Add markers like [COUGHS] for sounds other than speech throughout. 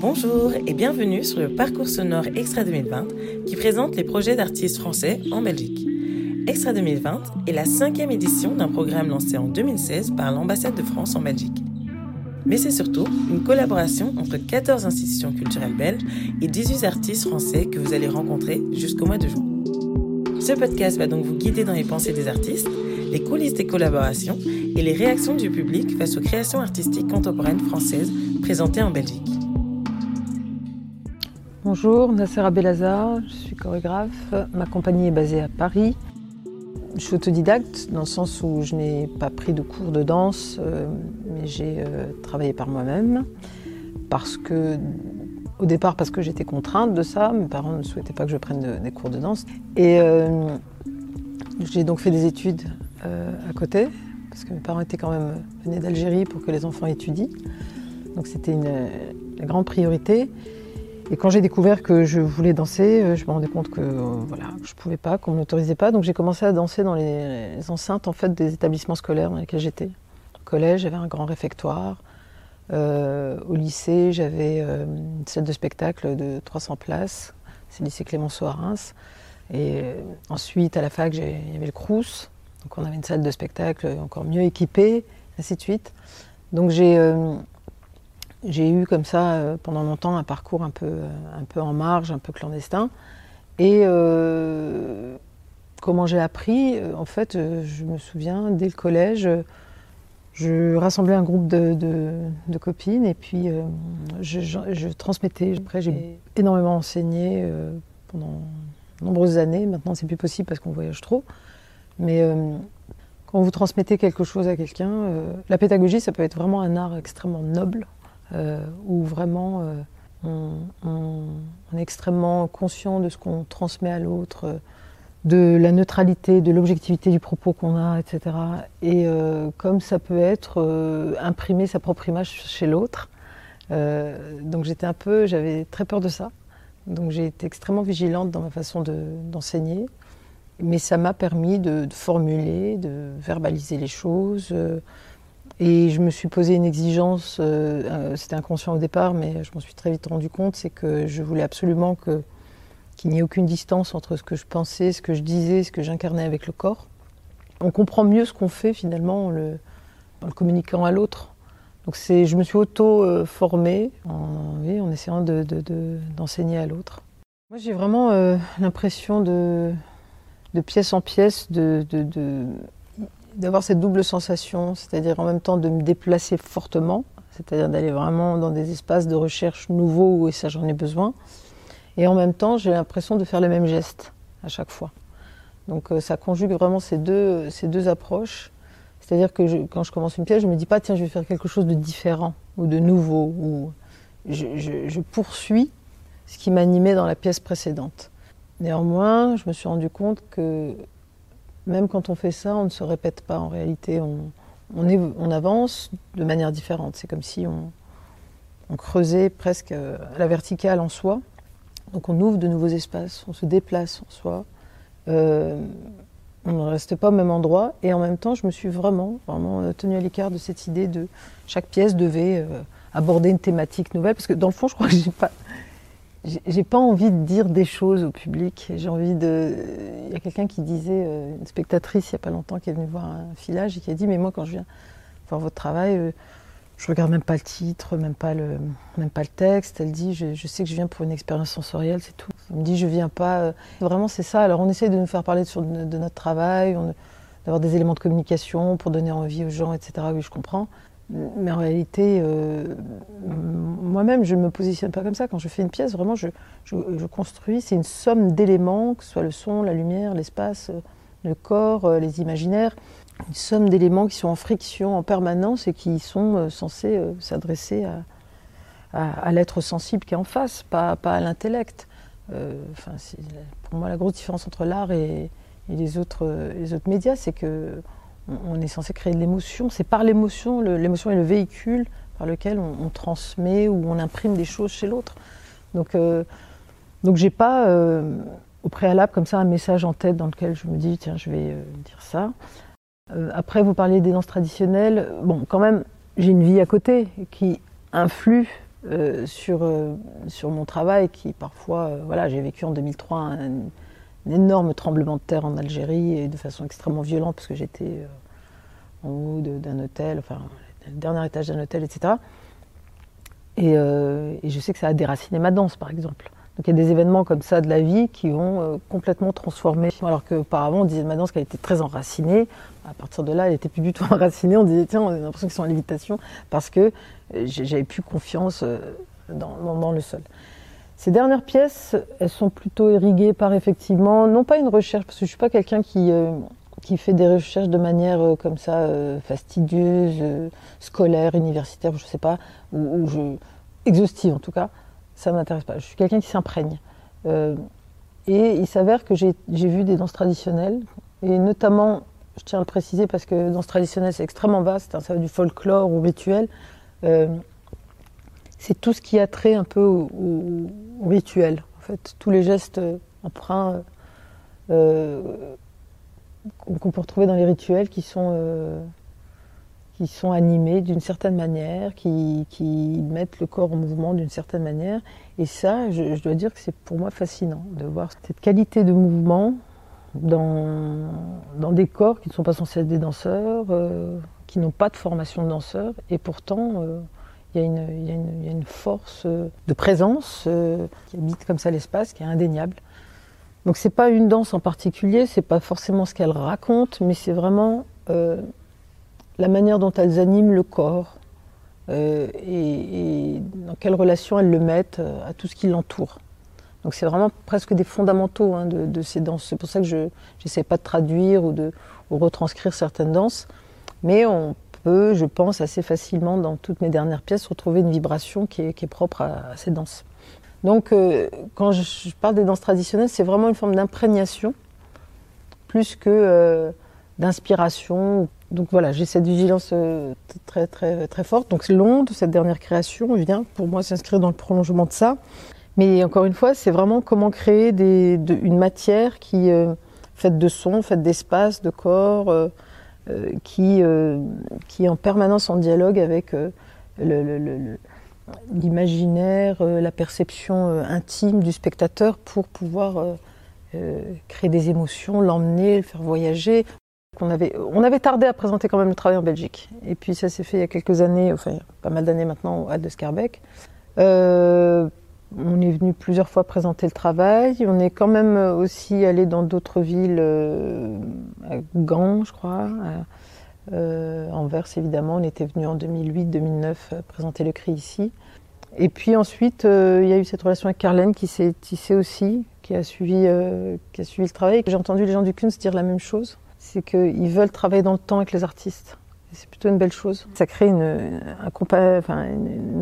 Bonjour et bienvenue sur le Parcours Sonore Extra 2020 qui présente les projets d'artistes français en Belgique. Extra 2020 est la cinquième édition d'un programme lancé en 2016 par l'ambassade de France en Belgique. Mais c'est surtout une collaboration entre 14 institutions culturelles belges et 18 artistes français que vous allez rencontrer jusqu'au mois de juin. Ce podcast va donc vous guider dans les pensées des artistes, les coulisses des collaborations et les réactions du public face aux créations artistiques contemporaines françaises présentées en Belgique. Bonjour, Nasser Abelazar, je suis chorégraphe. Ma compagnie est basée à Paris. Je suis autodidacte dans le sens où je n'ai pas pris de cours de danse, euh, j'ai euh, travaillé par moi-même. Parce que, au départ, parce que j'étais contrainte de ça, mes parents ne souhaitaient pas que je prenne des cours de danse. Et euh, j'ai donc fait des études à côté, parce que mes parents étaient quand même venus d'Algérie pour que les enfants étudient. Donc c'était une, grande priorité. Et quand j'ai découvert que je voulais danser, euh, je me rendais compte que euh, voilà, je pouvais pas, qu'on ne m'autorisait pas. Donc j'ai commencé à danser dans les, enceintes en fait des établissements scolaires dans lesquels j'étais. Collège, j'avais un grand réfectoire. Euh, au lycée, j'avais une salle de spectacle de 300 places. C'est le lycée Clémenceau à Reims. Et ensuite, à la fac, il y avait le Crous. Donc on avait une salle de spectacle encore mieux équipée, ainsi de suite. Donc j'ai j'ai eu comme ça euh, pendant longtemps un parcours un peu, euh, un peu en marge, un peu clandestin. Et euh, comment j'ai appris? En fait, je me souviens, dès le collège, je rassemblais un groupe de, copines et puis je, je, transmettais. Après, j'ai énormément enseigné pendant de nombreuses années. Maintenant, c'est plus possible parce qu'on voyage trop. Mais quand vous transmettez quelque chose à quelqu'un, la pédagogie, ça peut être vraiment un art extrêmement noble. Euh, où vraiment euh, on, est extrêmement conscient de ce qu'on transmet à l'autre, euh, de la neutralité, de l'objectivité du propos qu'on a, etc. Et comme ça peut être imprimer sa propre image chez l'autre. donc j'étais un peu, j'avais très peur de ça. Donc j'ai été extrêmement vigilante dans ma façon d'enseigner. mais ça m'a permis de, formuler, de verbaliser les choses, et je me suis posé une exigence, euh, euh, c'était inconscient au départ, mais je m'en suis très vite rendu compte, c'est que je voulais absolument que, qu'il n'y ait aucune distance entre ce que je pensais, ce que je disais, ce que j'incarnais avec le corps. On comprend mieux ce qu'on fait finalement en le, communiquant à l'autre. Donc je me suis auto-formée en, en, essayant de, d'enseigner à l'autre. Moi j'ai vraiment euh, l'impression de, pièce en pièce d'avoir cette double sensation, c'est-à-dire en même temps de me déplacer fortement, c'est-à-dire d'aller vraiment dans des espaces de recherche nouveaux et ça j'en ai besoin, et en même temps j'ai l'impression de faire le même geste à chaque fois. Donc euh, ça conjugue vraiment ces deux, ces deux approches. C'est-à-dire que quand je commence une pièce, je ne me dis pas tiens je vais faire quelque chose de différent ou de nouveau, ou je, poursuis ce qui m'animait dans la pièce précédente. Néanmoins, je me suis rendu compte que même quand on fait ça, on ne se répète pas en réalité. On, on, avance de manière différente. C'est comme si on, creusait presque euh, à la verticale en soi. Donc on ouvre de nouveaux espaces, on se déplace en soi. Euh, on ne reste pas au même endroit. Et en même temps, je me suis vraiment, vraiment euh, tenue à l'écart de cette idée de chaque pièce devait aborder une thématique nouvelle. Parce que dans le fond, je crois que j'ai pas, j'ai pas envie de dire des choses au public. J'ai envie de. Il y a quelqu'un qui disait, euh, une spectatrice il y a pas longtemps, qui est venue voir un filage et qui a dit Mais moi, quand je viens voir votre travail, euh, je regarde même pas le titre, même pas le, même pas le texte. Elle dit je, je sais que je viens pour une expérience sensorielle, c'est tout. Elle me dit Je viens pas. Euh, vraiment, c'est ça. Alors, on essaie de nous faire parler de, notre travail, d'avoir des éléments de communication pour donner envie aux gens, etc. Oui, je comprends. Mais en réalité, euh, moi-même, je ne me positionne pas comme ça. Quand je fais une pièce, vraiment, je, je, construis. C'est une somme d'éléments, que ce soit le son, la lumière, l'espace, euh, le corps, euh, les imaginaires. Une somme d'éléments qui sont en friction en permanence et qui sont censés s'adresser à, l'être sensible qui est en face, pas, pas à l'intellect. pour moi, la grosse différence entre l'art et, les, autres, les autres médias, c'est que on est censé créer de l'émotion. C'est par l'émotion, l'émotion est le véhicule par lequel on, transmet ou on imprime des choses chez l'autre. Donc, euh, Donc j'ai pas au préalable comme ça un message en tête dans lequel je me dis tiens je vais dire ça. après vous parliez des danses traditionnelles. Bon quand même j'ai une vie à côté qui influe sur, sur mon travail qui parfois, voilà, j'ai vécu en 2003 un, énorme tremblement de terre en Algérie et de façon extrêmement violente parce que j'étais euh, en haut d'un hôtel, enfin le dernier étage d'un hôtel, etc. Euh, et, je sais que ça a déraciné ma danse, par exemple. Donc il y a des événements comme ça de la vie qui ont euh, complètement transformé. Alors qu'auparavant, on disait de ma danse qu'elle était très enracinée. À partir de là, elle était plus du tout [LAUGHS] enracinée. On disait, tiens, on a l'impression qu'ils sont en lévitation parce que j'avais plus confiance dans le sol. Ces dernières pièces, elles sont plutôt irriguées par effectivement, non pas une recherche, parce que je suis pas quelqu'un qui, euh, qui fait des recherches de manière euh, comme ça euh, fastidieuse, scolaire, universitaire, je sais pas, ou, exhaustive en tout cas. Ça m'intéresse pas. Je suis quelqu'un qui s'imprègne. et il s'avère que j'ai vu des danses traditionnelles, et notamment, je tiens à le préciser parce que danse traditionnelle c'est extrêmement vaste, hein, ça va du folklore au rituel c'est tout ce qui a trait un peu au, rituel. En fait, tous les gestes emprunts euh, qu'on peut retrouver dans les rituels qui sont, euh, qui sont animés d'une certaine manière, qui, mettent le corps en mouvement d'une certaine manière. Et ça, je, dois dire que c'est pour moi fascinant de voir cette qualité de mouvement dans, dans des corps qui ne sont pas censés être des danseurs, euh, qui n'ont pas de formation de danseurs, et pourtant il y, a une, force euh, de présence euh, qui habite comme ça l'espace, qui est indéniable. Donc c'est pas une danse en particulier, c'est pas forcément ce qu'elle raconte, mais c'est vraiment euh, la manière dont elles animent le corps et, dans quelle relation elles le mettent à tout ce qui l'entoure. Donc c'est vraiment presque des fondamentaux hein, de, ces danses. C'est pour ça que je n'essaie pas de traduire ou de retranscrire certaines danses, mais on peut, je pense, assez facilement dans toutes mes dernières pièces retrouver une vibration qui est, propre à, ces danses. Donc, euh, quand je, parle des danses traditionnelles, c'est vraiment une forme d'imprégnation plus que euh, d'inspiration. Donc voilà, j'ai cette vigilance euh, très très très forte. Donc de cette dernière création vient pour moi s'inscrire dans le prolongement de ça. Mais encore une fois, c'est vraiment comment créer une matière qui faite de son, faite d'espace, de corps euh, qui, euh, qui est en permanence en dialogue avec euh, l'imaginaire, la perception intime du spectateur pour pouvoir créer des émotions, l'emmener, le faire voyager. On avait, tardé à présenter quand même le travail en Belgique. Et puis ça s'est fait il y a quelques années, enfin pas mal d'années maintenant, au Hall de Scarbeck. On est venu plusieurs fois présenter le travail. On est quand même aussi allé dans d'autres villes, euh, à Gand, je crois, à euh, Anvers évidemment. On était venu en 2008-2009 présenter le cri ici. Et puis ensuite, euh, il y a eu cette relation avec Carlène qui s'est tissée aussi, qui a suivi, le travail. J'ai entendu les gens du Kunst dire la même chose, c'est qu'ils veulent travailler dans le temps avec les artistes. C'est plutôt une belle chose. Ça crée une,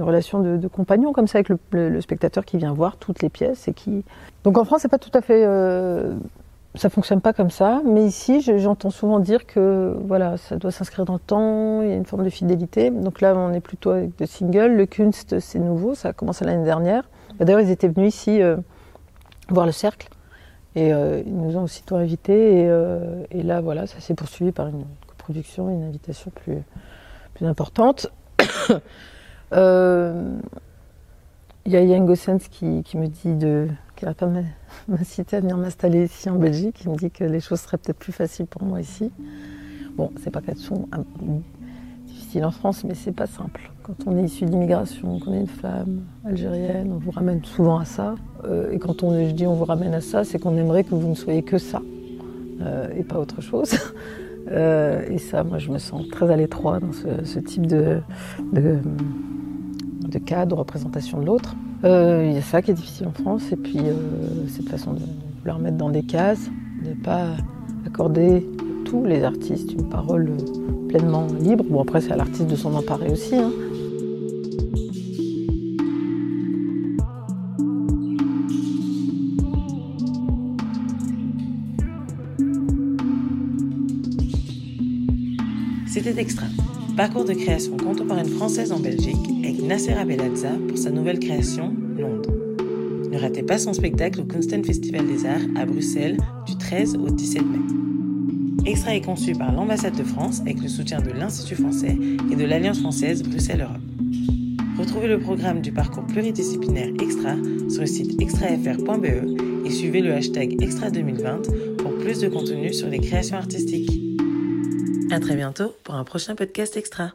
relation de, compagnon comme ça avec le, spectateur qui vient voir toutes les pièces et qui. Donc en France, c'est pas tout à fait. Euh, ça fonctionne pas comme ça, mais ici, j'entends souvent dire que voilà, ça doit s'inscrire dans le temps. Il y a une forme de fidélité. Donc là, on est plutôt avec de singles. Le Kunst, c'est nouveau. Ça a commencé l'année dernière. D'ailleurs, ils étaient venus ici euh, voir le cercle. Et euh, ils nous ont aussitôt invités. Et, et là, voilà, ça s'est poursuivi par une une invitation plus, plus importante. [COUGHS] Il euh, y a Yann Gossens qui, qui, me dit de, qui n'a pas m'inciter [LAUGHS] à venir m'installer ici en Belgique. Il me dit que les choses seraient peut-être plus faciles pour moi ici. Bon, c'est pas qu'elles sont difficiles en France, mais c'est pas simple. Quand on est issu d'immigration, qu'on est une femme algérienne, on vous ramène souvent à ça. Euh, et quand on, je dis on vous ramène à ça, c'est qu'on aimerait que vous ne soyez que ça euh, et pas autre chose. [LAUGHS] Euh, et ça, moi, je me sens très à l'étroit dans ce, type de, de, de, cas, de représentation de l'autre. Il y a ça qui est difficile en France, et puis cette façon de vouloir mettre dans des cases, de ne pas accorder tous les artistes une parole pleinement libre. Bon, après, c'est à l'artiste de s'en emparer aussi. Hein. C'était Extra, parcours de création contemporaine française en Belgique avec Nasser Beladza pour sa nouvelle création Londres. Ne ratez pas son spectacle au Kunsten Festival des Arts à Bruxelles du 13 au 17 mai. Extra est conçu par l'ambassade de France avec le soutien de l'Institut français et de l'Alliance française Bruxelles-Europe. Retrouvez le programme du parcours pluridisciplinaire Extra sur le site extrafr.be et suivez le hashtag Extra 2020 pour plus de contenu sur les créations artistiques. À très bientôt pour un prochain podcast Extra.